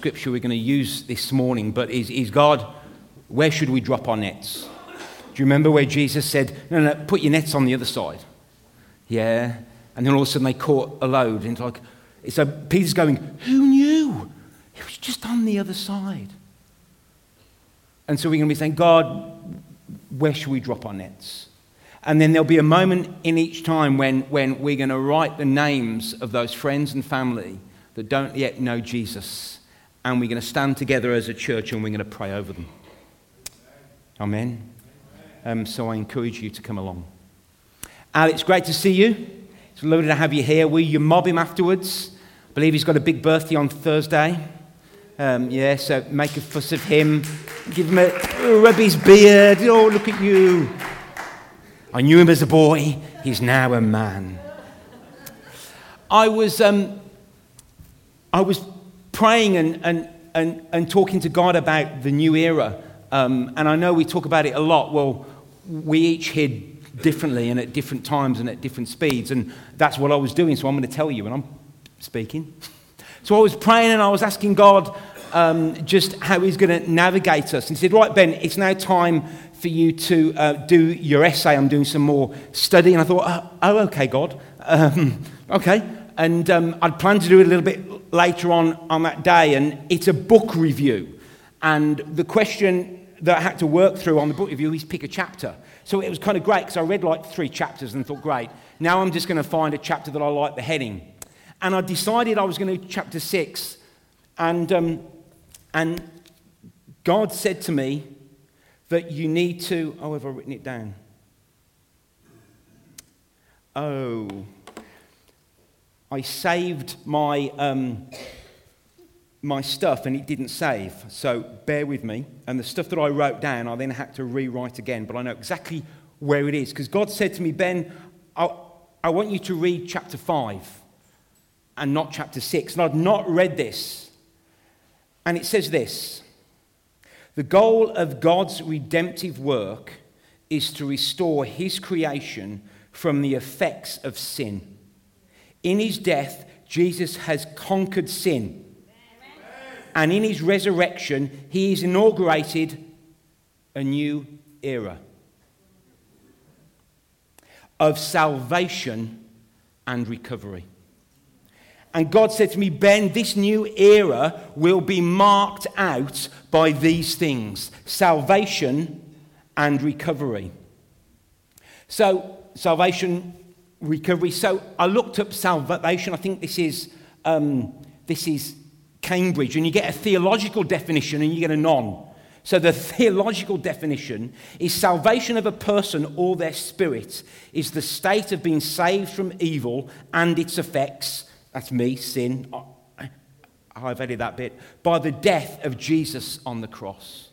scripture we're going to use this morning, but is, is God, where should we drop our nets? Do you remember where Jesus said, No, no, put your nets on the other side? Yeah. And then all of a sudden they caught a load. And it's like, so Peter's going, Who knew? It was just on the other side. And so we're going to be saying, God, where should we drop our nets? And then there'll be a moment in each time when, when we're going to write the names of those friends and family that don't yet know Jesus and we're going to stand together as a church and we're going to pray over them. Amen. Um, so I encourage you to come along. Al, it's great to see you. It's lovely to have you here. Will you mob him afterwards? I believe he's got a big birthday on Thursday. Um, yeah, so make a fuss of him. Give him a rub his beard. Oh, look at you. I knew him as a boy. He's now a man. I was, um, I was praying and, and, and, and talking to God about the new era. Um, and I know we talk about it a lot. Well, we each hid differently and at different times and at different speeds. And that's what I was doing. So I'm going to tell you, and I'm speaking. So I was praying and I was asking God um, just how He's going to navigate us. And He said, Right, Ben, it's now time for you to uh, do your essay. I'm doing some more study. And I thought, Oh, oh okay, God. Um, okay. And um, I'd planned to do it a little bit later on on that day, and it's a book review. And the question that I had to work through on the book review is pick a chapter. So it was kind of great because I read like three chapters and thought, great, now I'm just going to find a chapter that I like the heading. And I decided I was going to chapter six. And, um, and God said to me that you need to. Oh, have I written it down? Oh. I saved my, um, my stuff and it didn't save. So bear with me. And the stuff that I wrote down, I then had to rewrite again. But I know exactly where it is. Because God said to me, Ben, I, I want you to read chapter 5 and not chapter 6. And I'd not read this. And it says this The goal of God's redemptive work is to restore his creation from the effects of sin. In his death, Jesus has conquered sin. And in his resurrection, he has inaugurated a new era of salvation and recovery. And God said to me, Ben, this new era will be marked out by these things salvation and recovery. So, salvation recovery. So I looked up salvation. I think this is, um, this is Cambridge, and you get a theological definition and you get a non. So the theological definition is salvation of a person or their spirit is the state of being saved from evil and its effects. That's me, sin. I've added that bit. By the death of Jesus on the cross.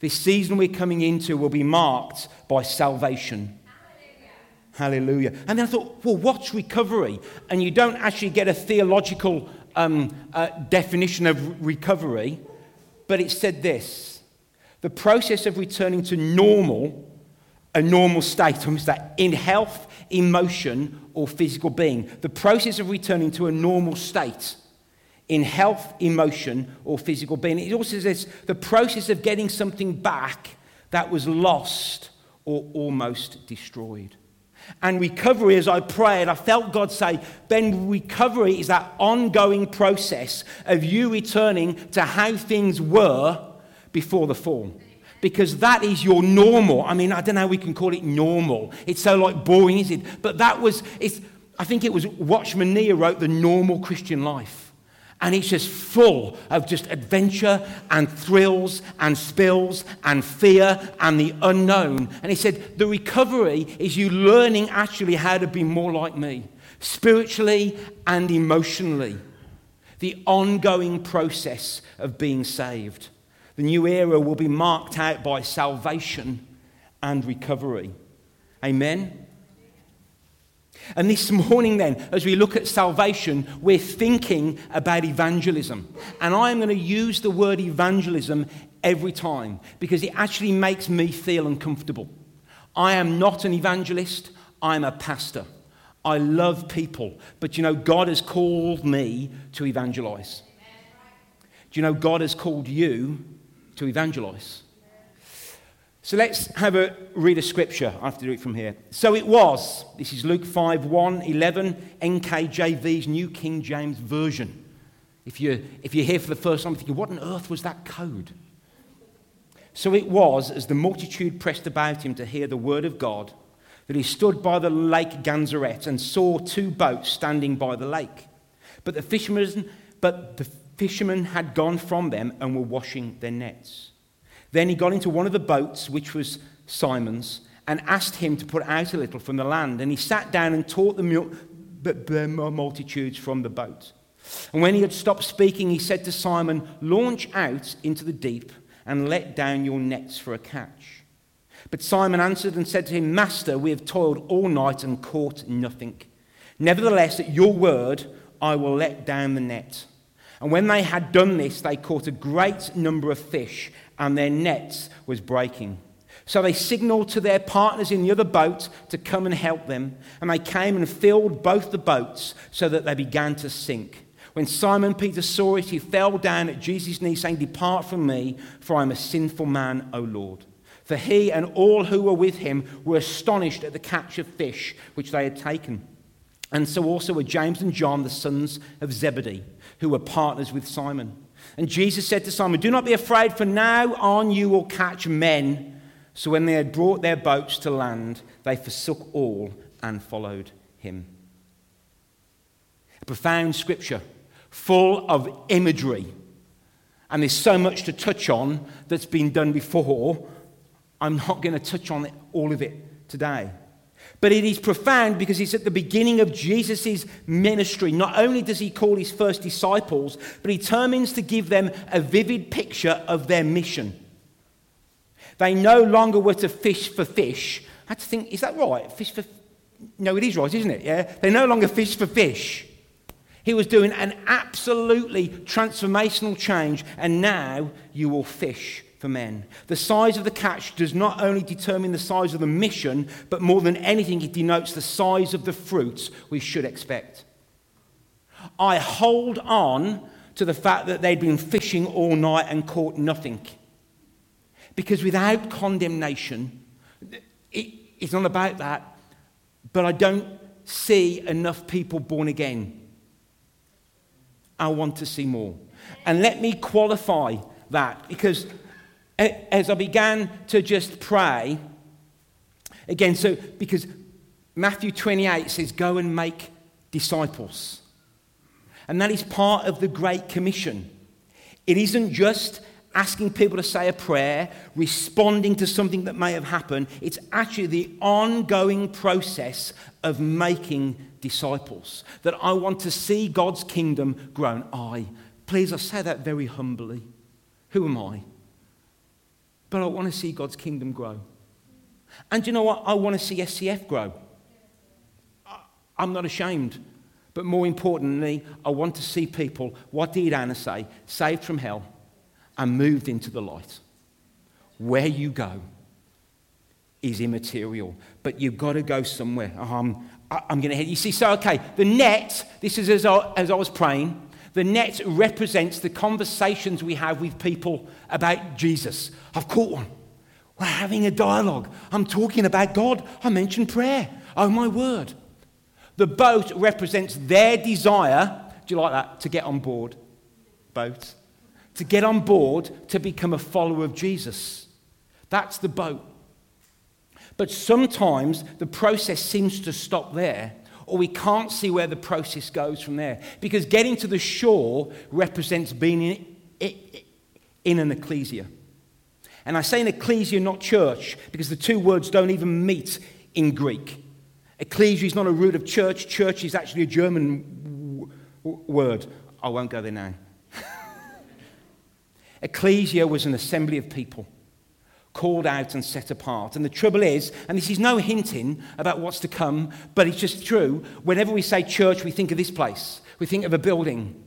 This season we're coming into will be marked by salvation. Hallelujah. And then I thought, well, what's recovery? And you don't actually get a theological um, uh, definition of recovery, but it said this the process of returning to normal, a normal state, almost that in health, emotion, or physical being. The process of returning to a normal state in health, emotion, or physical being. It also says the process of getting something back that was lost or almost destroyed. And recovery, as I prayed, I felt God say, Ben, recovery is that ongoing process of you returning to how things were before the fall. Because that is your normal. I mean, I don't know how we can call it normal. It's so like boring, is it? But that was, it's, I think it was Watchman Nee wrote The Normal Christian Life. And it's just full of just adventure and thrills and spills and fear and the unknown. And he said, the recovery is you learning actually how to be more like me, spiritually and emotionally. The ongoing process of being saved. The new era will be marked out by salvation and recovery. Amen. And this morning, then, as we look at salvation, we're thinking about evangelism. And I am going to use the word evangelism every time because it actually makes me feel uncomfortable. I am not an evangelist, I'm a pastor. I love people, but you know, God has called me to evangelize. Do you know God has called you to evangelize? So let's have a read a scripture. I have to do it from here. So it was. This is Luke 5 1 11, NKJV's New King James Version. If you're, if you're here for the first time, thinking, what on earth was that code? So it was, as the multitude pressed about him to hear the word of God, that he stood by the lake Gennesaret and saw two boats standing by the lake. But the fishermen, but the fishermen had gone from them and were washing their nets. Then he got into one of the boats, which was Simon's, and asked him to put out a little from the land. And he sat down and taught the multitudes from the boat. And when he had stopped speaking, he said to Simon, Launch out into the deep and let down your nets for a catch. But Simon answered and said to him, Master, we have toiled all night and caught nothing. Nevertheless, at your word, I will let down the net. And when they had done this, they caught a great number of fish and their nets was breaking. So they signaled to their partners in the other boat to come and help them, and they came and filled both the boats so that they began to sink. When Simon Peter saw it, he fell down at Jesus' knees, saying, Depart from me, for I am a sinful man, O Lord. For he and all who were with him were astonished at the catch of fish which they had taken. And so also were James and John, the sons of Zebedee, who were partners with Simon. And Jesus said to Simon, Do not be afraid, for now on you will catch men. So when they had brought their boats to land, they forsook all and followed him. A profound scripture, full of imagery. And there's so much to touch on that's been done before. I'm not going to touch on all of it today. But it is profound because it's at the beginning of Jesus' ministry. Not only does he call his first disciples, but he determines to give them a vivid picture of their mission. They no longer were to fish for fish. I had to think, is that right? Fish for. No, it is right, isn't it? Yeah? They no longer fish for fish. He was doing an absolutely transformational change, and now you will fish for men. The size of the catch does not only determine the size of the mission, but more than anything, it denotes the size of the fruits we should expect. I hold on to the fact that they'd been fishing all night and caught nothing. Because without condemnation, it, it's not about that, but I don't see enough people born again. I want to see more. And let me qualify that because as I began to just pray, again, so because Matthew 28 says, Go and make disciples. And that is part of the Great Commission. It isn't just asking people to say a prayer, responding to something that may have happened. It's actually the ongoing process of making disciples. That I want to see God's kingdom grown. I, please, I say that very humbly. Who am I? But I want to see God's kingdom grow. And you know what? I want to see SCF grow. I'm not ashamed. But more importantly, I want to see people, what did Anna say? Saved from hell and moved into the light. Where you go is immaterial, but you've got to go somewhere. Um, I, I'm going to hit. You see, so okay, the net, this is as I, as I was praying, the net represents the conversations we have with people about Jesus. I've caught one. We're having a dialogue. I'm talking about God. I mentioned prayer. Oh, my word. The boat represents their desire, do you like that, to get on board? Boat. To get on board to become a follower of Jesus. That's the boat. But sometimes the process seems to stop there or we can't see where the process goes from there. Because getting to the shore represents being in, in an ecclesia. And I say an ecclesia, not church, because the two words don't even meet in Greek. Ecclesia is not a root of church, church is actually a German word. I won't go there now. ecclesia was an assembly of people called out and set apart. And the trouble is, and this is no hinting about what's to come, but it's just true, whenever we say church, we think of this place. We think of a building.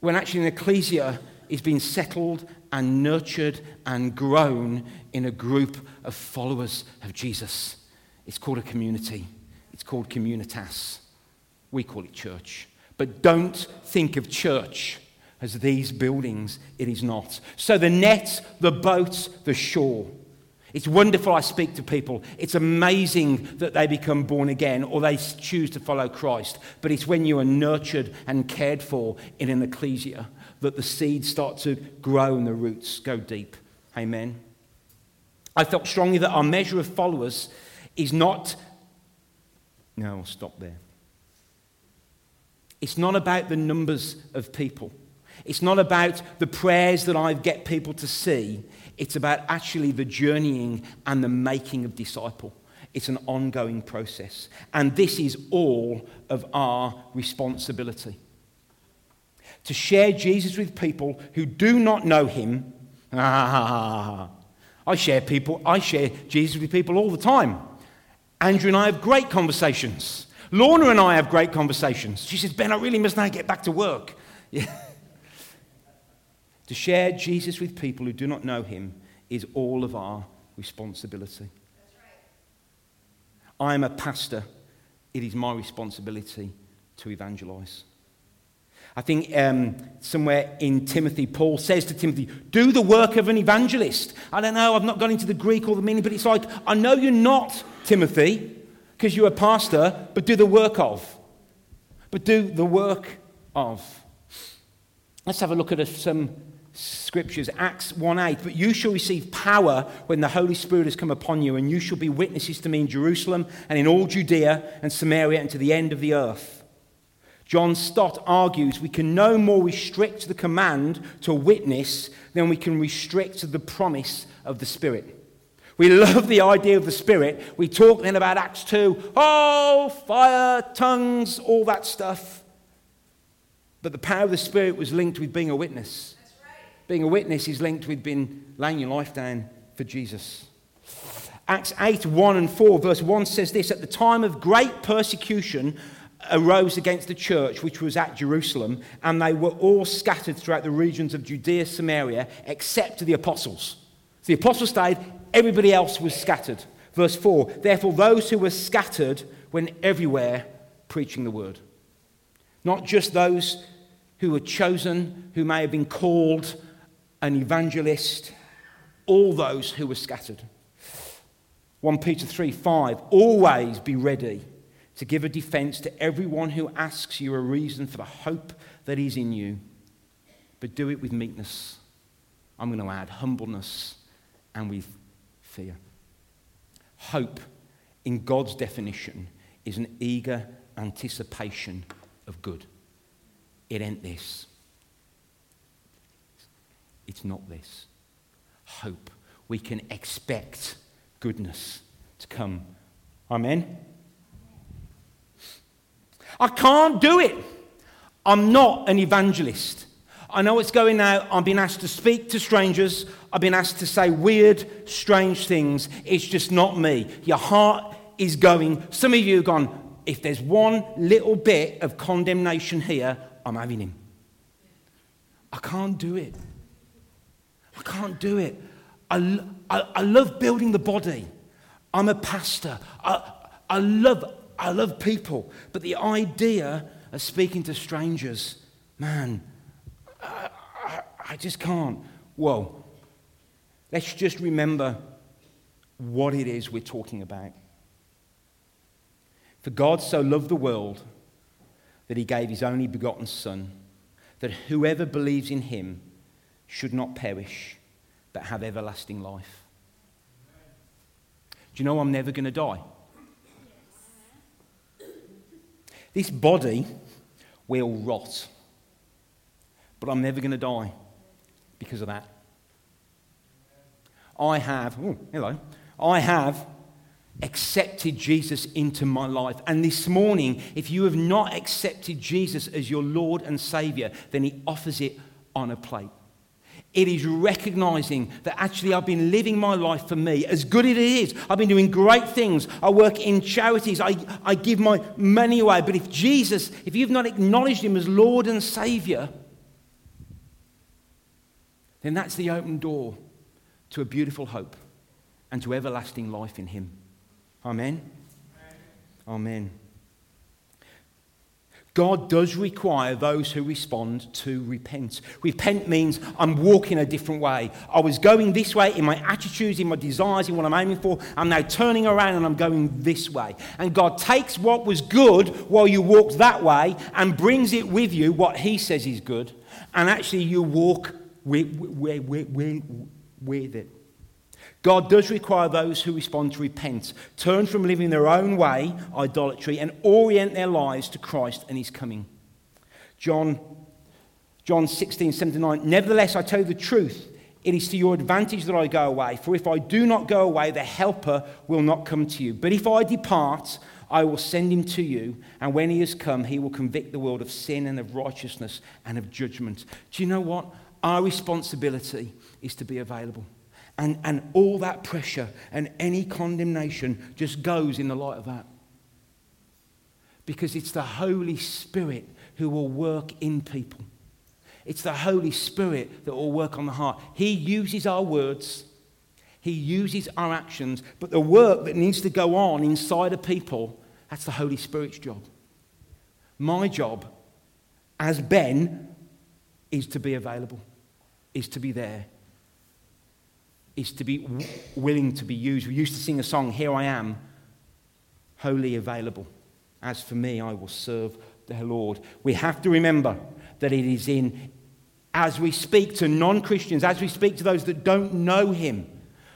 When actually an ecclesia is being settled and nurtured and grown in a group of followers of Jesus. It's called a community. It's called communitas. We call it church. But don't think of church as these buildings, it is not. So the net, the boat, the shore. It's wonderful I speak to people. It's amazing that they become born again or they choose to follow Christ. But it's when you are nurtured and cared for in an ecclesia that the seeds start to grow and the roots go deep. Amen. I felt strongly that our measure of followers is not. No, I'll stop there. It's not about the numbers of people. It's not about the prayers that I get people to see. It's about actually the journeying and the making of disciple. It's an ongoing process. And this is all of our responsibility. To share Jesus with people who do not know him. I share people, I share Jesus with people all the time. Andrew and I have great conversations. Lorna and I have great conversations. She says, Ben, I really must now get back to work. Yeah. To share Jesus with people who do not know him is all of our responsibility. Right. I am a pastor. It is my responsibility to evangelize. I think um, somewhere in Timothy, Paul says to Timothy, Do the work of an evangelist. I don't know, I've not gone into the Greek or the meaning, but it's like, I know you're not Timothy because you're a pastor, but do the work of. But do the work of. Let's have a look at some scriptures. Acts 1 8. But you shall receive power when the Holy Spirit has come upon you, and you shall be witnesses to me in Jerusalem and in all Judea and Samaria and to the end of the earth. John Stott argues we can no more restrict the command to witness than we can restrict the promise of the Spirit. We love the idea of the Spirit. We talk then about Acts 2, oh, fire, tongues, all that stuff. But the power of the Spirit was linked with being a witness. Being a witness is linked with being laying your life down for Jesus. Acts 8, 1 and 4, verse 1 says this At the time of great persecution arose against the church which was at Jerusalem, and they were all scattered throughout the regions of Judea, Samaria, except the apostles. So the apostles stayed, everybody else was scattered. Verse 4 Therefore, those who were scattered went everywhere preaching the word. Not just those who were chosen, who may have been called an evangelist, all those who were scattered. 1 Peter 3 5 Always be ready to give a defense to everyone who asks you a reason for the hope that is in you, but do it with meekness. I'm going to add humbleness and with fear. Hope, in God's definition, is an eager anticipation of good. It ain't this. It's not this. Hope. We can expect goodness to come. Amen? I can't do it. I'm not an evangelist. I know what's going now. I'm being asked to speak to strangers. I've been asked to say weird, strange things. It's just not me. Your heart is going. Some of you have gone, if there's one little bit of condemnation here, I'm having him. I can't do it. I can't do it. I, I, I love building the body. I'm a pastor. I, I, love, I love people. But the idea of speaking to strangers, man, I, I, I just can't. Whoa. Let's just remember what it is we're talking about. For God so loved the world that he gave his only begotten Son, that whoever believes in him should not perish, but have everlasting life. Do you know I'm never going to die? This body will rot. But I'm never going to die because of that. I have, oh, hello, I have accepted Jesus into my life. And this morning, if you have not accepted Jesus as your Lord and Savior, then He offers it on a plate. It is recognizing that actually I've been living my life for me, as good as it is. I've been doing great things. I work in charities. I, I give my money away. But if Jesus, if you've not acknowledged Him as Lord and Savior, then that's the open door to a beautiful hope and to everlasting life in Him. Amen. Amen. God does require those who respond to repent. Repent means I'm walking a different way. I was going this way in my attitudes, in my desires, in what I'm aiming for. I'm now turning around and I'm going this way. And God takes what was good while you walked that way and brings it with you, what He says is good. And actually, you walk with, with, with, with it. God does require those who respond to repent, turn from living their own way, idolatry, and orient their lives to Christ and his coming. John, John 16, 79. Nevertheless, I tell you the truth. It is to your advantage that I go away. For if I do not go away, the Helper will not come to you. But if I depart, I will send him to you. And when he has come, he will convict the world of sin and of righteousness and of judgment. Do you know what? Our responsibility is to be available. And, and all that pressure and any condemnation just goes in the light of that. Because it's the Holy Spirit who will work in people. It's the Holy Spirit that will work on the heart. He uses our words, He uses our actions, but the work that needs to go on inside of people, that's the Holy Spirit's job. My job as Ben is to be available, is to be there, is to be w- willing to be used. We used to sing a song, Here I Am, wholly available. As for me, I will serve the Lord. We have to remember that it is in, as we speak to non Christians, as we speak to those that don't know Him,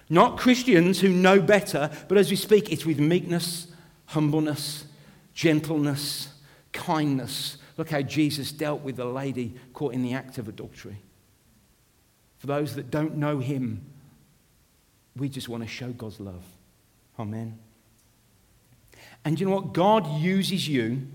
not Christians who know better, but as we speak, it's with meekness, humbleness, gentleness, kindness. Look how Jesus dealt with the lady caught in the act of adultery. For those that don't know Him, we just want to show God's love. Amen. And you know what? God uses you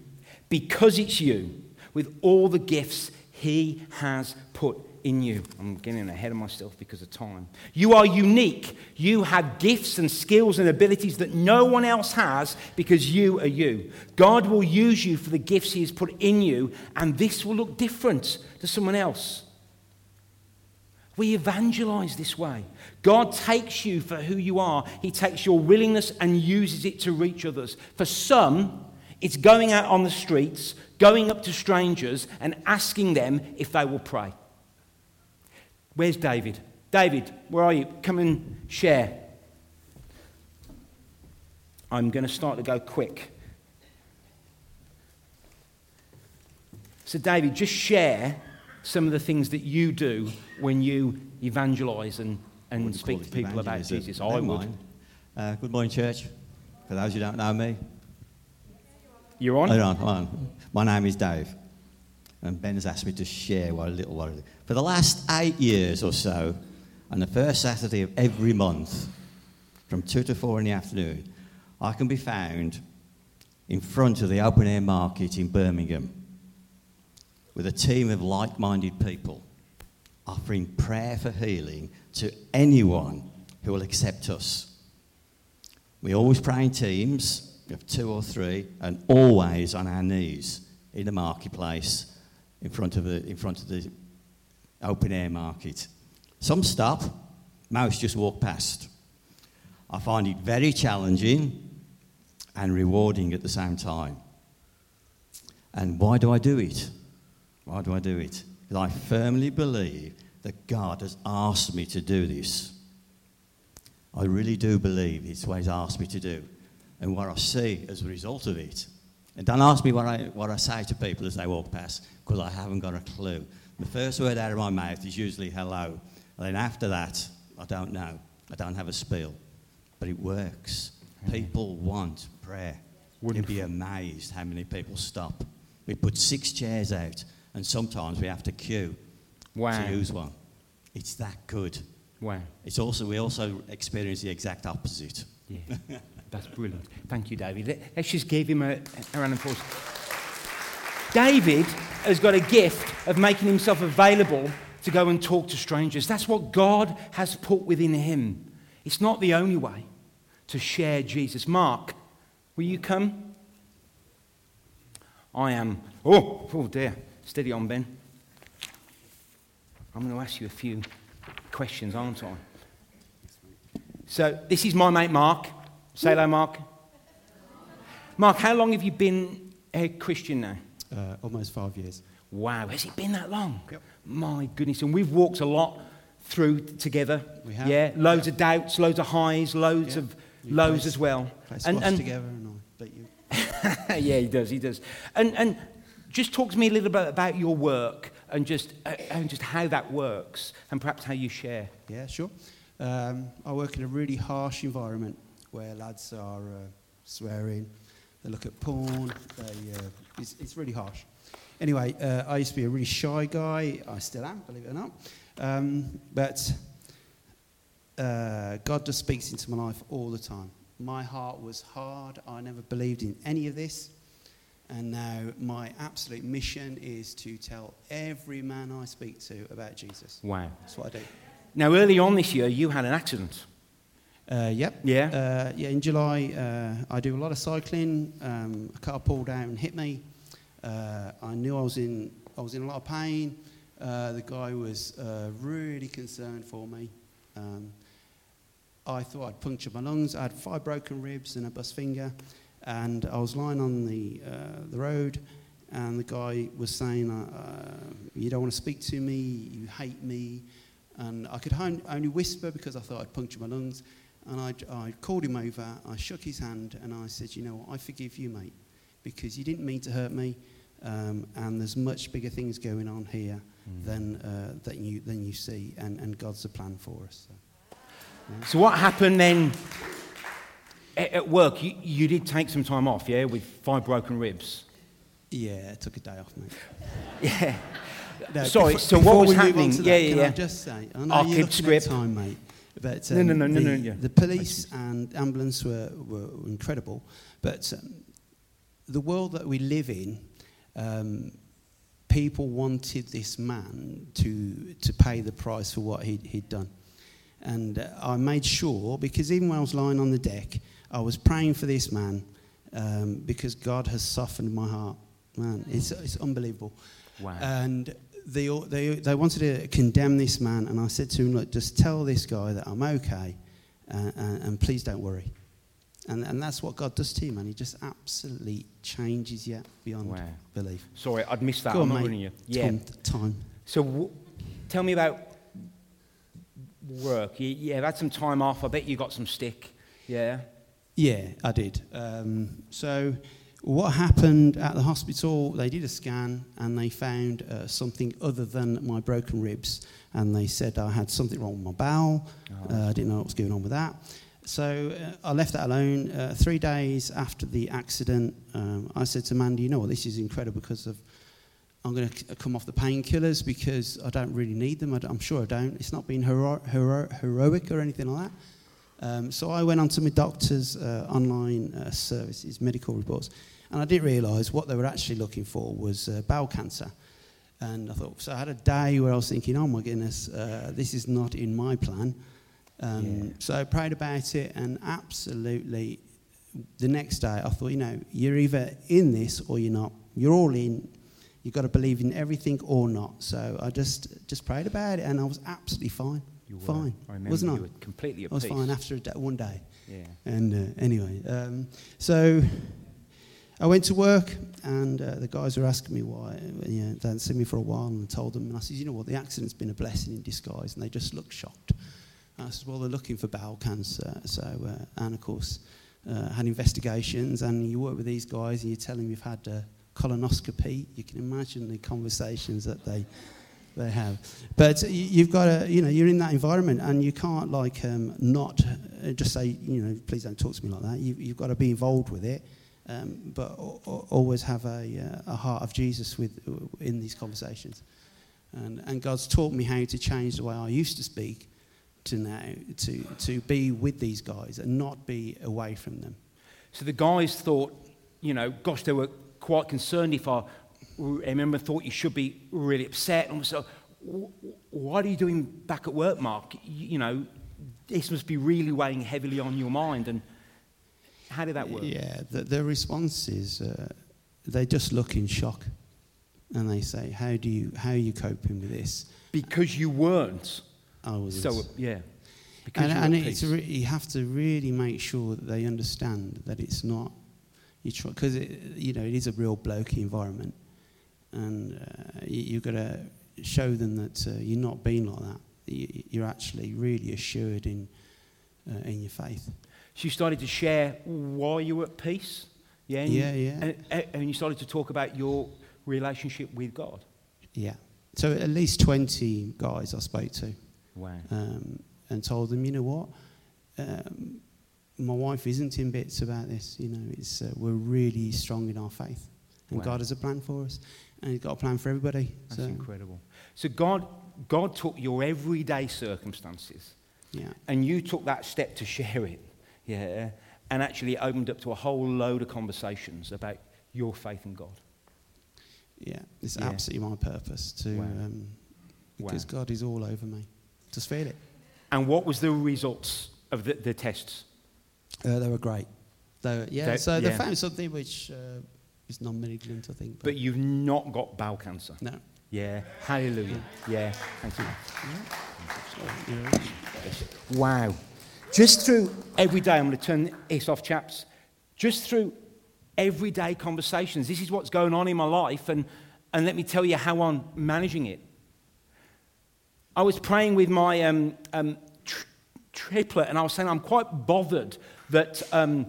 because it's you with all the gifts He has put in you. I'm getting ahead of myself because of time. You are unique. You have gifts and skills and abilities that no one else has because you are you. God will use you for the gifts He has put in you, and this will look different to someone else. We evangelize this way. God takes you for who you are, He takes your willingness and uses it to reach others. For some, it's going out on the streets, going up to strangers, and asking them if they will pray. Where's David? David, where are you? Come and share. I'm going to start to go quick. So, David, just share some of the things that you do when you evangelize and, and speak to people about Jesus. I would. Uh, good morning, church. For those who don't know me, you're on? I'm on, I'm on. My name is Dave, and Ben has asked me to share what a little what. For the last eight years or so, on the first Saturday of every month, from two to four in the afternoon, I can be found in front of the open air market in Birmingham with a team of like minded people offering prayer for healing to anyone who will accept us. We always pray in teams of two or three and always on our knees in the marketplace in front of the, in front of the open air market. Some stop, most just walk past. I find it very challenging and rewarding at the same time. And why do I do it? Why do I do it? Because I firmly believe that God has asked me to do this. I really do believe it's what He's asked me to do. And what I see as a result of it. And don't ask me what I, what I say to people as they walk past, because I haven't got a clue. The first word out of my mouth is usually hello. And then after that, I don't know. I don't have a spiel. But it works. People want prayer. Wouldn't You'd be amazed how many people stop. We put six chairs out and sometimes we have to queue wow. to use one. It's that good. Wow. It's also we also experience the exact opposite. Yeah, that's brilliant. Thank you, David. Let's just give him a, a round of applause. David has got a gift of making himself available to go and talk to strangers. That's what God has put within him. It's not the only way to share Jesus. Mark, will you come? I am. Oh, oh dear. Steady on, Ben. I'm going to ask you a few questions, aren't I? So, this is my mate Mark. Say hello, Mark. Mark, how long have you been a Christian now? uh, almost five years. Wow, has it been that long? Yep. My goodness, and we've walked a lot through together. We have. Yeah, loads of doubts, loads of highs, loads Yeah. of lows as well. Play And- and- together and I beat you. yeah, he does, he does. And, and just talk to me a little bit about your work and just, uh, and just how that works and perhaps how you share. Yeah, sure. Um, I work in a really harsh environment where lads are uh, swearing, they look at porn, they, uh, it's, it's really harsh. Anyway, uh, I used to be a really shy guy. I still am, believe it or not. Um, but uh, God just speaks into my life all the time. My heart was hard. I never believed in any of this. And now my absolute mission is to tell every man I speak to about Jesus. Wow. That's what I do. Now, early on this year, you had an accident. Uh, yep. Yeah? Uh, yeah, in July, uh, I do a lot of cycling. Um, a car pulled out and hit me. Uh, I knew I was in, I was in a lot of pain. Uh, the guy was uh, really concerned for me. Um, I thought I'd punctured my lungs. I had five broken ribs and a bust finger. And I was lying on the, uh, the road, and the guy was saying, uh, You don't want to speak to me, you hate me. And I could hon- only whisper because I thought I'd puncture my lungs. And I, I called him over, I shook his hand, and I said, You know what, I forgive you, mate, because you didn't mean to hurt me. Um, and there's much bigger things going on here than, uh, than, you, than you see, and, and God's a plan for us. So. So, what happened then at, at work? You, you did take some time off, yeah, with five broken ribs. Yeah, I took a day off, mate. Yeah. No, Sorry, befo- so what before was we move on happening- yeah, that, yeah, can yeah. I just say, I know I'll you're looking script. at time, mate, but No, no, um, no, no, the, no, yeah. the police and ambulance were, were incredible, but um, the world that we live in, um, people wanted this man to, to pay the price for what he'd, he'd done. And uh, I made sure, because even when I was lying on the deck, I was praying for this man um, because God has softened my heart. Man, it's, it's unbelievable. Wow. And they, they, they wanted to condemn this man, and I said to him, Look, just tell this guy that I'm okay, uh, and, and please don't worry. And, and that's what God does to you, man. He just absolutely changes you beyond Wow. belief. Sorry, I'd missed that. Go I'm on, mate. you. Yeah. Time. So, w- tell me about work. You, you had some time off. I bet you got some stick. Yeah. Yeah, I did. Um, so, what happened at the hospital? They did a scan and they found uh, something other than my broken ribs, and they said I had something wrong with my bowel. Oh. Uh, I didn't know what was going on with that. So uh, I left that alone. Uh, three days after the accident, um, I said to Mandy, "You know what? This is incredible because of." I'm going to come off the painkillers because I don't really need them. I am sure I don't. It's not been hero- hero- heroic or anything like that. Um, so I went onto my doctor's uh, online uh, services, medical reports, and I didn't realise what they were actually looking for was uh, bowel cancer. And I thought, so I had a day where I was thinking, oh my goodness, uh, this is not in my plan. Um, Yeah. So I prayed about it, and absolutely, the next day I thought, you know, you're either in this or you're not. You're all in. You've got to believe in everything or not. So I just just prayed about it, and I was absolutely fine. You were. fine, I wasn't I? completely at I was peace. fine after day, one day. Yeah. And uh, anyway, um, so I went to work, and uh, the guys were asking me why. You know, they hadn't seen me for a while, and I told them, and I said, you know what, the accident's been a blessing in disguise, and they just looked shocked. And I said, well, they're looking for bowel cancer, so uh, and of course uh, had investigations, and you work with these guys, and you tell them you've had a colonoscopy. You can imagine the conversations that they they have. But you've got to, you know, you're in that environment and you can't like um, not uh, just say, you know, please don't talk to me like that. You, you've got to be involved with it, um, but always have a, uh, a heart of Jesus with in these conversations. And, and God's taught me how to change the way I used to speak to now to, to be with these guys and not be away from them. So the guys thought, you know, gosh, they were quite concerned if I, I remember, thought you should be really upset. And so, "Wh- what are you doing back at work, Mark? You, you know, this must be really weighing heavily on your mind. And how did that work? Yeah, the, the response is uh, they just look in shock and they say, how, do you, how are you coping with this? Because you weren't. I was So, yeah. Because and, you and it's re- you have to really make sure that they understand that it's not you try because you know it is a real blokey environment and uh, you, you've got to show them that uh, you're not being like that. You, you're actually really assured in, uh, in your faith. So you started to share why you were at peace? Yeah, and you- Yeah, yeah. And, and- and you started to talk about your relationship with God? Yeah. So at least 20 guys I spoke to Wow. um, and told them, you know what, um, my wife isn't in bits about this. You know, it's, uh, we're really strong in our faith. And Wow. God has a plan for us. And He's got a plan for everybody. That's so, incredible. So God, God took your everyday circumstances yeah. and you took that step to share it, yeah, and actually opened up to a whole load of conversations about your faith in God. Yeah. It's Yeah. absolutely my purpose to, Wow. um, because Wow. God is all over me. Just feel it. And what was the results of the, the tests? Uh, they were great. They were, yeah, They- so they found something which uh, is non-malignant, I think. But you've not got bowel cancer. no. Yeah, hallelujah. Yeah, thank you. Yeah. Wow. Just through every day, I'm going to turn this off, chaps. Just through everyday conversations, this is what's going on in my life, and, and let me tell you how I'm managing it. I was praying with my um, um, tr- triplet, and I was saying I'm quite bothered that um,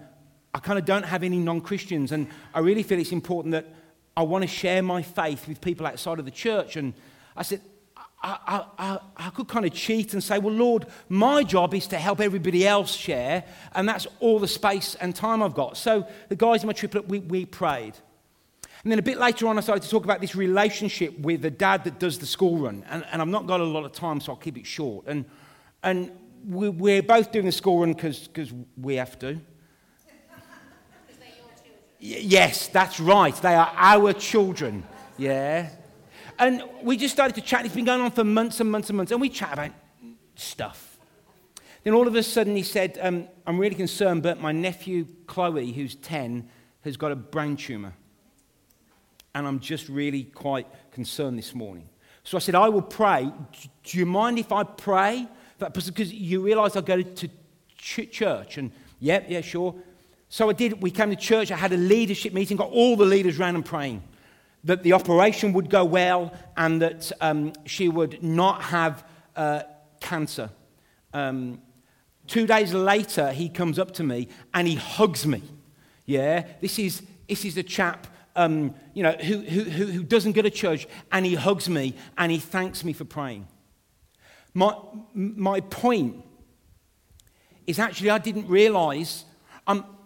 I kind of don't have any non Christians, and I really feel it's important that I want to share my faith with people outside of the church. And I said, I, I, I, could kind of cheat and say, Well, Lord, my job is to help everybody else share, and that's all the space and time I've got. So the guys in my triplet, we, we prayed. And then a bit later on, I started to talk about this relationship with the dad that does the school run. And, and I've not got a lot of time, so I'll keep it short. And, and we, we're both doing the school run because we have to. Yes, that's right. They are our children. Yeah. And we just started to chat. It's been going on for months and months and months. And we chat about stuff. Then all of a sudden he said, um, I'm really concerned, but my nephew Chloe, who's 10, has got a brain tumour and I'm just really quite concerned this morning. So I said, I will pray. Do you mind if I pray? Because you realize I go to ch- church. And yeah, yeah, sure. So I did. We came to church. I had a leadership meeting, got all the leaders round and praying that the operation would go well and that um, she would not have uh, cancer. Um, two days later, he comes up to me and he hugs me. Yeah, this is, this is a chap um, you know, who, who, who who doesn't go to church, and he hugs me and he thanks me for praying. My, my point is actually, I didn't realize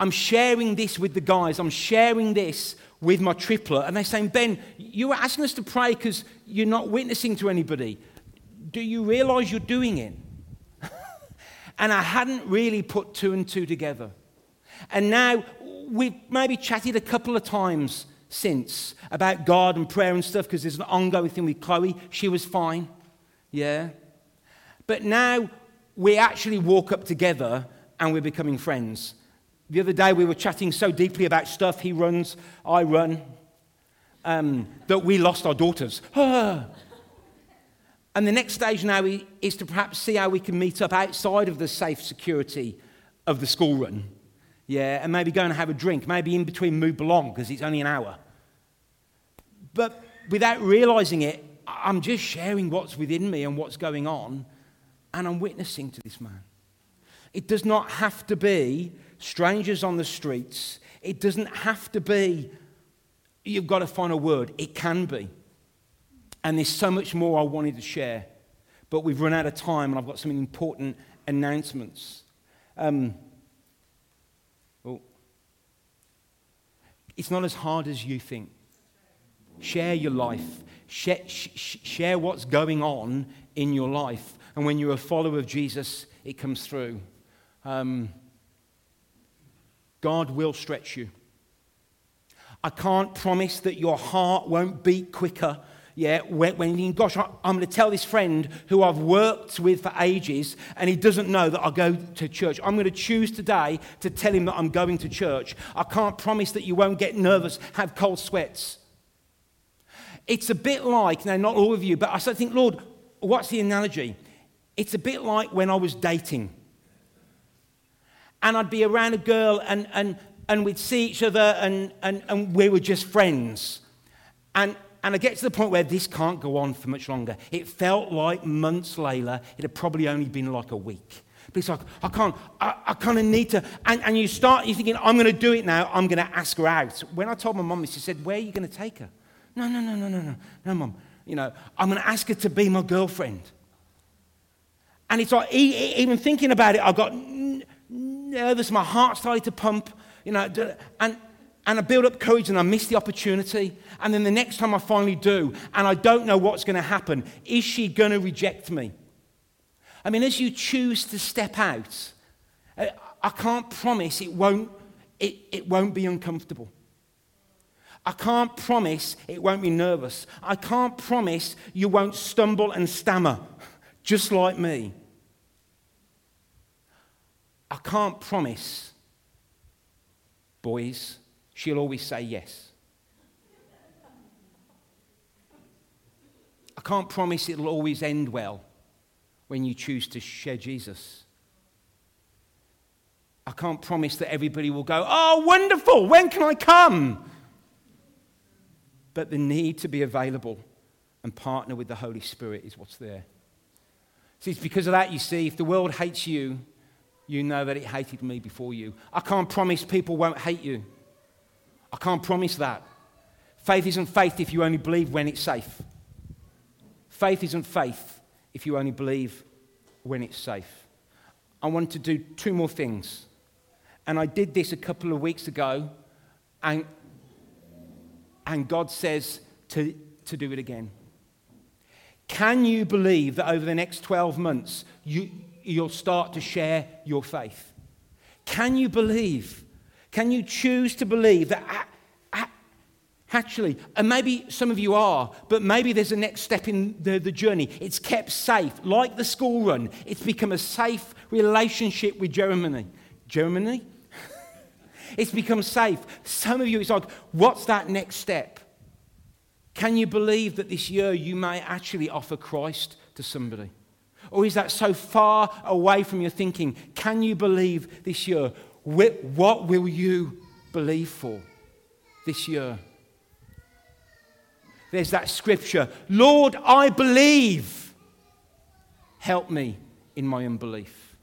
I'm, sharing this with the guys, I'm sharing this with my triplet, and they're saying, Ben, you were asking us to pray because you're not witnessing to anybody. Do you realize you're doing it? and I hadn't really put two and two together. And now we've maybe chatted a couple of times since about God and prayer and stuff because there's an ongoing thing with Chloe. She was fine. Yeah. But now we actually walk up together and we're becoming friends. The other day we were chatting so deeply about stuff. He runs, I run, um, that we lost our daughters. And the next stage now is to perhaps see how we can meet up outside of the safe security of the school run. Yeah, and maybe go and have a drink, maybe in between move along because it's only an hour. But without realizing it, I'm just sharing what's within me and what's going on, and I'm witnessing to this man. It does not have to be strangers on the streets. It doesn't have to be, you've got to find a word. It can be. And there's so much more I wanted to share. But we've run out of time, and I've got some important announcements. Um, oh. It's not as hard as you think. Share your life, share, sh- share what's going on in your life. And when you're a follower of Jesus, it comes through. Um, God will stretch you. I can't promise that your heart won't beat quicker. Yeah, when, when gosh, I, I'm going to tell this friend who I've worked with for ages and he doesn't know that I go to church. I'm going to choose today to tell him that I'm going to church. I can't promise that you won't get nervous, have cold sweats. It's a bit like, now, not all of you, but I think, Lord, what's the analogy? It's a bit like when I was dating. And I'd be around a girl and, and, and we'd see each other and, and, and we were just friends. And and I get to the point where this can't go on for much longer. It felt like months later, it had probably only been like a week. But it's like, I can't, I, I kind of need to. And, and you start, you're thinking, I'm going to do it now. I'm going to ask her out. When I told my mum this, she said, Where are you going to take her? No, no, no, no, no, no. No, mum. You know, I'm going to ask her to be my girlfriend. And it's like, even thinking about it, I've got nervous. My heart started to pump. You know, and, and I build up courage and I miss the opportunity. And then the next time I finally do, and I don't know what's going to happen, is she going to reject me? I mean, as you choose to step out, uh, I can't promise it won't, it, it won't be uncomfortable. I can't promise it won't be nervous. I can't promise you won't stumble and stammer, just like me. I can't promise, boys, she'll always say yes. I can't promise it'll always end well when you choose to share Jesus. I can't promise that everybody will go, Oh, wonderful, when can I come? But the need to be available and partner with the Holy Spirit is what's there. See, it's because of that, you see, if the world hates you, you know that it hated me before you. I can't promise people won't hate you. I can't promise that. Faith isn't faith if you only believe when it's safe. Faith isn't faith if you only believe when it's safe. I want to do two more things. And I did this a couple of weeks ago, and, and God says to, to do it again. Can you believe that over the next 12 months, you, you'll start to share your faith? Can you believe? Can you choose to believe that actually, and maybe some of you are, but maybe there's a next step in the, the journey. It's kept safe, like the school run. It's become a safe relationship with Germany. Germany? it's become safe. Some of you, it's like, what's that next step? Can you believe that this year you may actually offer Christ to somebody? Or is that so far away from your thinking? Can you believe this year? What will you believe for this year? There's that scripture Lord, I believe. Help me in my unbelief.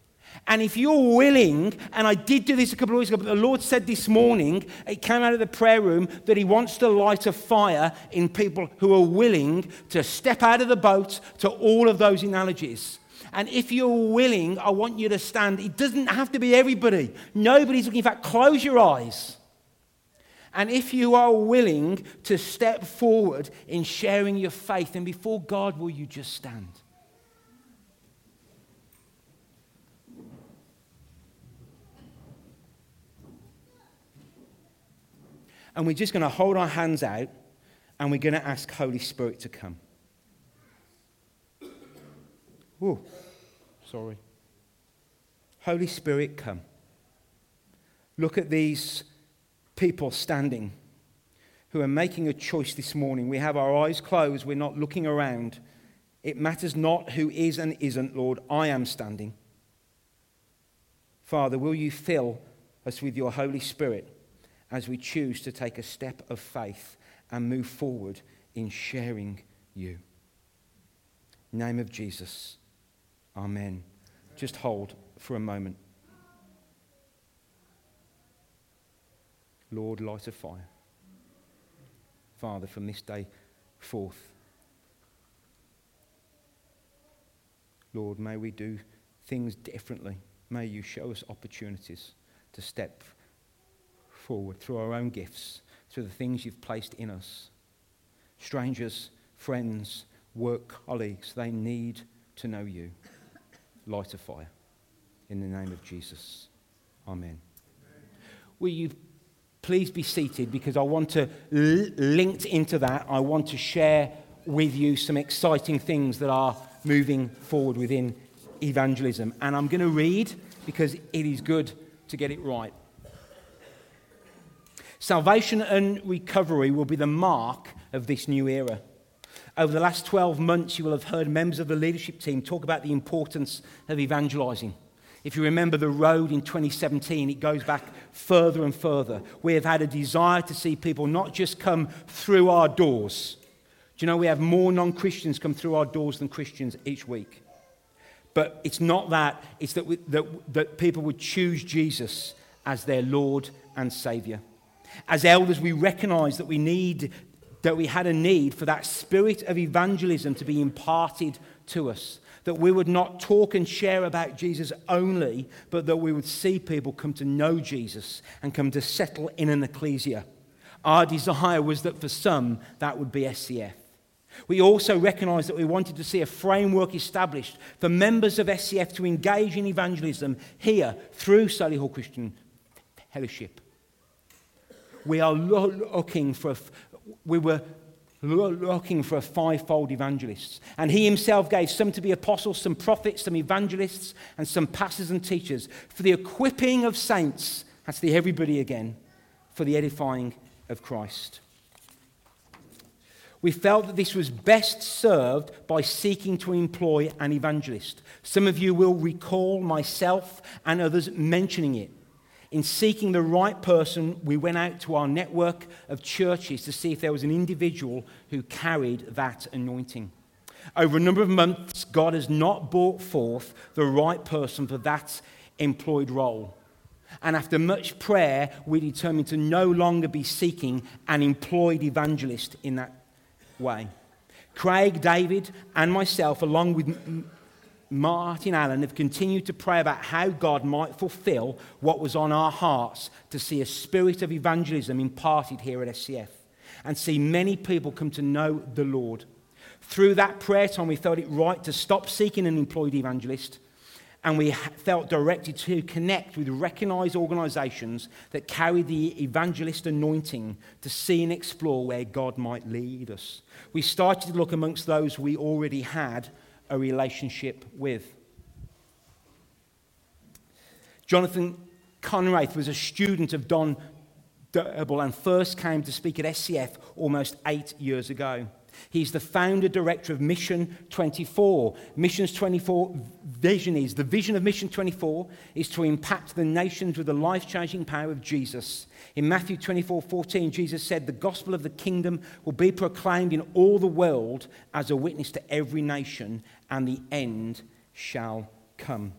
And if you're willing, and I did do this a couple of weeks ago, but the Lord said this morning, it came out of the prayer room, that He wants to light a fire in people who are willing to step out of the boat to all of those analogies. And if you're willing, I want you to stand. It doesn't have to be everybody. Nobody's looking. In fact, close your eyes. And if you are willing to step forward in sharing your faith, then before God will you just stand? And we're just going to hold our hands out and we're going to ask Holy Spirit to come. Oh, sorry. Holy Spirit, come. Look at these people standing who are making a choice this morning. We have our eyes closed, we're not looking around. It matters not who is and isn't, Lord. I am standing. Father, will you fill us with your Holy Spirit as we choose to take a step of faith and move forward in sharing you? Name of Jesus. Amen. Just hold for a moment. Lord, light a fire. Father, from this day forth, Lord, may we do things differently. May you show us opportunities to step forward through our own gifts, through the things you've placed in us. Strangers, friends, work colleagues, they need to know you. Light a fire. In the name of Jesus. Amen. Will you please be seated because I want to, linked into that, I want to share with you some exciting things that are moving forward within evangelism. And I'm going to read because it is good to get it right. Salvation and recovery will be the mark of this new era. Over the last 12 months, you will have heard members of the leadership team talk about the importance of evangelizing. If you remember the road in 2017, it goes back further and further. We have had a desire to see people not just come through our doors, Do you know we have more non Christians come through our doors than Christians each week? But it's not that, it's that, we, that, that people would choose Jesus as their Lord and Saviour. As elders, we recognize that we need, that we had a need for that spirit of evangelism to be imparted to us. That we would not talk and share about Jesus only, but that we would see people come to know Jesus and come to settle in an ecclesia. Our desire was that for some, that would be SCF. We also recognised that we wanted to see a framework established for members of SCF to engage in evangelism here through Solihull Christian Fellowship. We are looking for, we were looking for a fivefold evangelists. And he himself gave some to be apostles, some prophets, some evangelists, and some pastors and teachers for the equipping of saints. That's the everybody again, for the edifying of Christ. We felt that this was best served by seeking to employ an evangelist. Some of you will recall myself and others mentioning it. In seeking the right person, we went out to our network of churches to see if there was an individual who carried that anointing. Over a number of months, God has not brought forth the right person for that employed role. And after much prayer, we determined to no longer be seeking an employed evangelist in that way. Craig, David, and myself, along with Martin Allen, have continued to pray about how God might fulfill what was on our hearts to see a spirit of evangelism imparted here at SCF and see many people come to know the Lord. Through that prayer time, we felt it right to stop seeking an employed evangelist and we felt directed to connect with recognized organizations that carry the evangelist anointing to see and explore where God might lead us. We started to look amongst those we already had a relationship with. Jonathan Conrathe was a student of Don Double and first came to speak at SCF almost eight years ago. He's the founder director of Mission 24. Mission's 24 vision is the vision of Mission 24 is to impact the nations with the life changing power of Jesus. In Matthew 24 14, Jesus said, The gospel of the kingdom will be proclaimed in all the world as a witness to every nation, and the end shall come.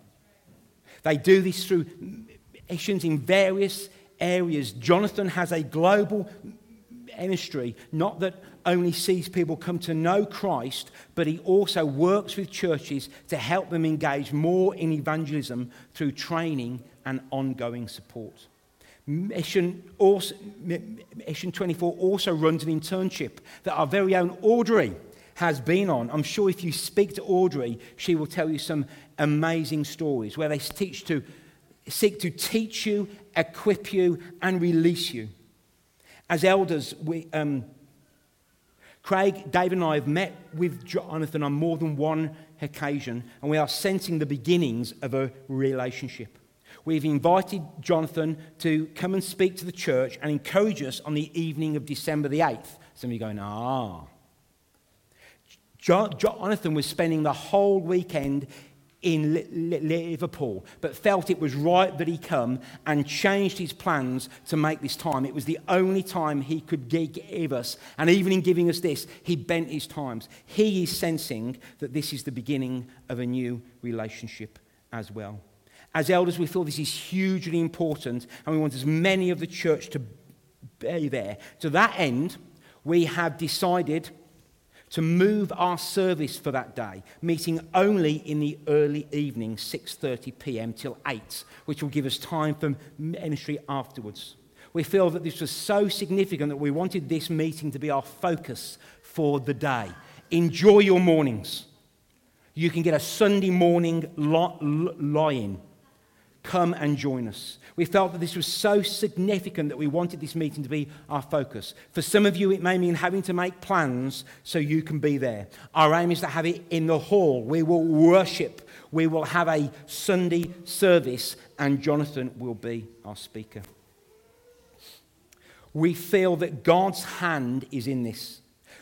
They do this through missions in various areas. Jonathan has a global ministry, not that only sees people come to know Christ, but he also works with churches to help them engage more in evangelism through training and ongoing support. Mission, also, Mission 24 also runs an internship that our very own Audrey has been on. I'm sure if you speak to Audrey, she will tell you some amazing stories where they teach to, seek to teach you, equip you, and release you. As elders, we, um, Craig, David, and I have met with Jonathan on more than one occasion, and we are sensing the beginnings of a relationship. We've invited Jonathan to come and speak to the church and encourage us on the evening of December the 8th. Some of you going, ah. Jonathan was spending the whole weekend in Liverpool, but felt it was right that he come and changed his plans to make this time. It was the only time he could give us, and even in giving us this, he bent his times. He is sensing that this is the beginning of a new relationship as well. As elders, we feel this is hugely important, and we want as many of the church to be there. To that end, we have decided to move our service for that day, meeting only in the early evening, 6:30 p.m. till 8, which will give us time for ministry afterwards. We feel that this was so significant that we wanted this meeting to be our focus for the day. Enjoy your mornings. You can get a Sunday morning lie-in. Come and join us. We felt that this was so significant that we wanted this meeting to be our focus. For some of you, it may mean having to make plans so you can be there. Our aim is to have it in the hall. We will worship. We will have a Sunday service, and Jonathan will be our speaker. We feel that God's hand is in this.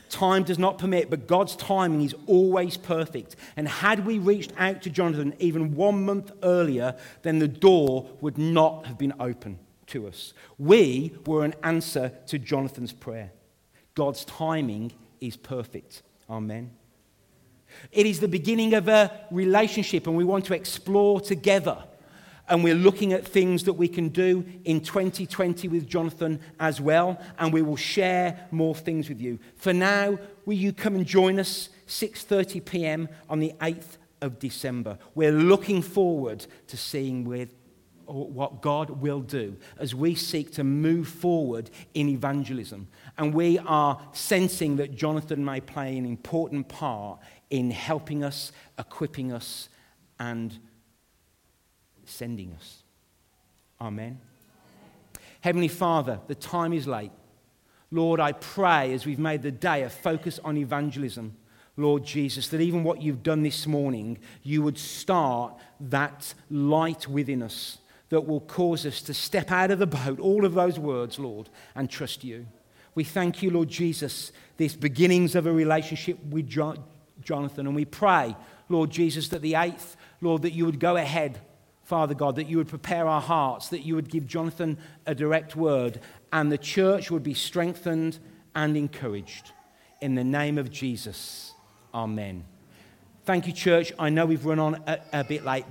Time does not permit, but God's timing is always perfect. And had we reached out to Jonathan even one month earlier, then the door would not have been open to us. We were an answer to Jonathan's prayer. God's timing is perfect. Amen. It is the beginning of a relationship, and we want to explore together. And we're looking at things that we can do in 2020 with Jonathan as well, and we will share more things with you. For now, will you come and join us 6:30 p.m. on the 8th of December? We're looking forward to seeing with what God will do as we seek to move forward in evangelism. And we are sensing that Jonathan may play an important part in helping us, equipping us, and sending us. Amen. Heavenly Father, the time is late. Lord, I pray as we've made the day a focus on evangelism, Lord Jesus, that even what you've done this morning, you would start that light within us that will cause us to step out of the boat, all of those words, Lord, and trust you. We thank you, Lord Jesus, this beginnings of a relationship with Jonathan, and we pray, Lord Jesus, that the eighth, Lord, that you would go ahead Father God, that you would prepare our hearts, that you would give Jonathan a direct word, and the church would be strengthened and encouraged. In the name of Jesus, amen. Thank you, church. I know we've run on a, a bit late.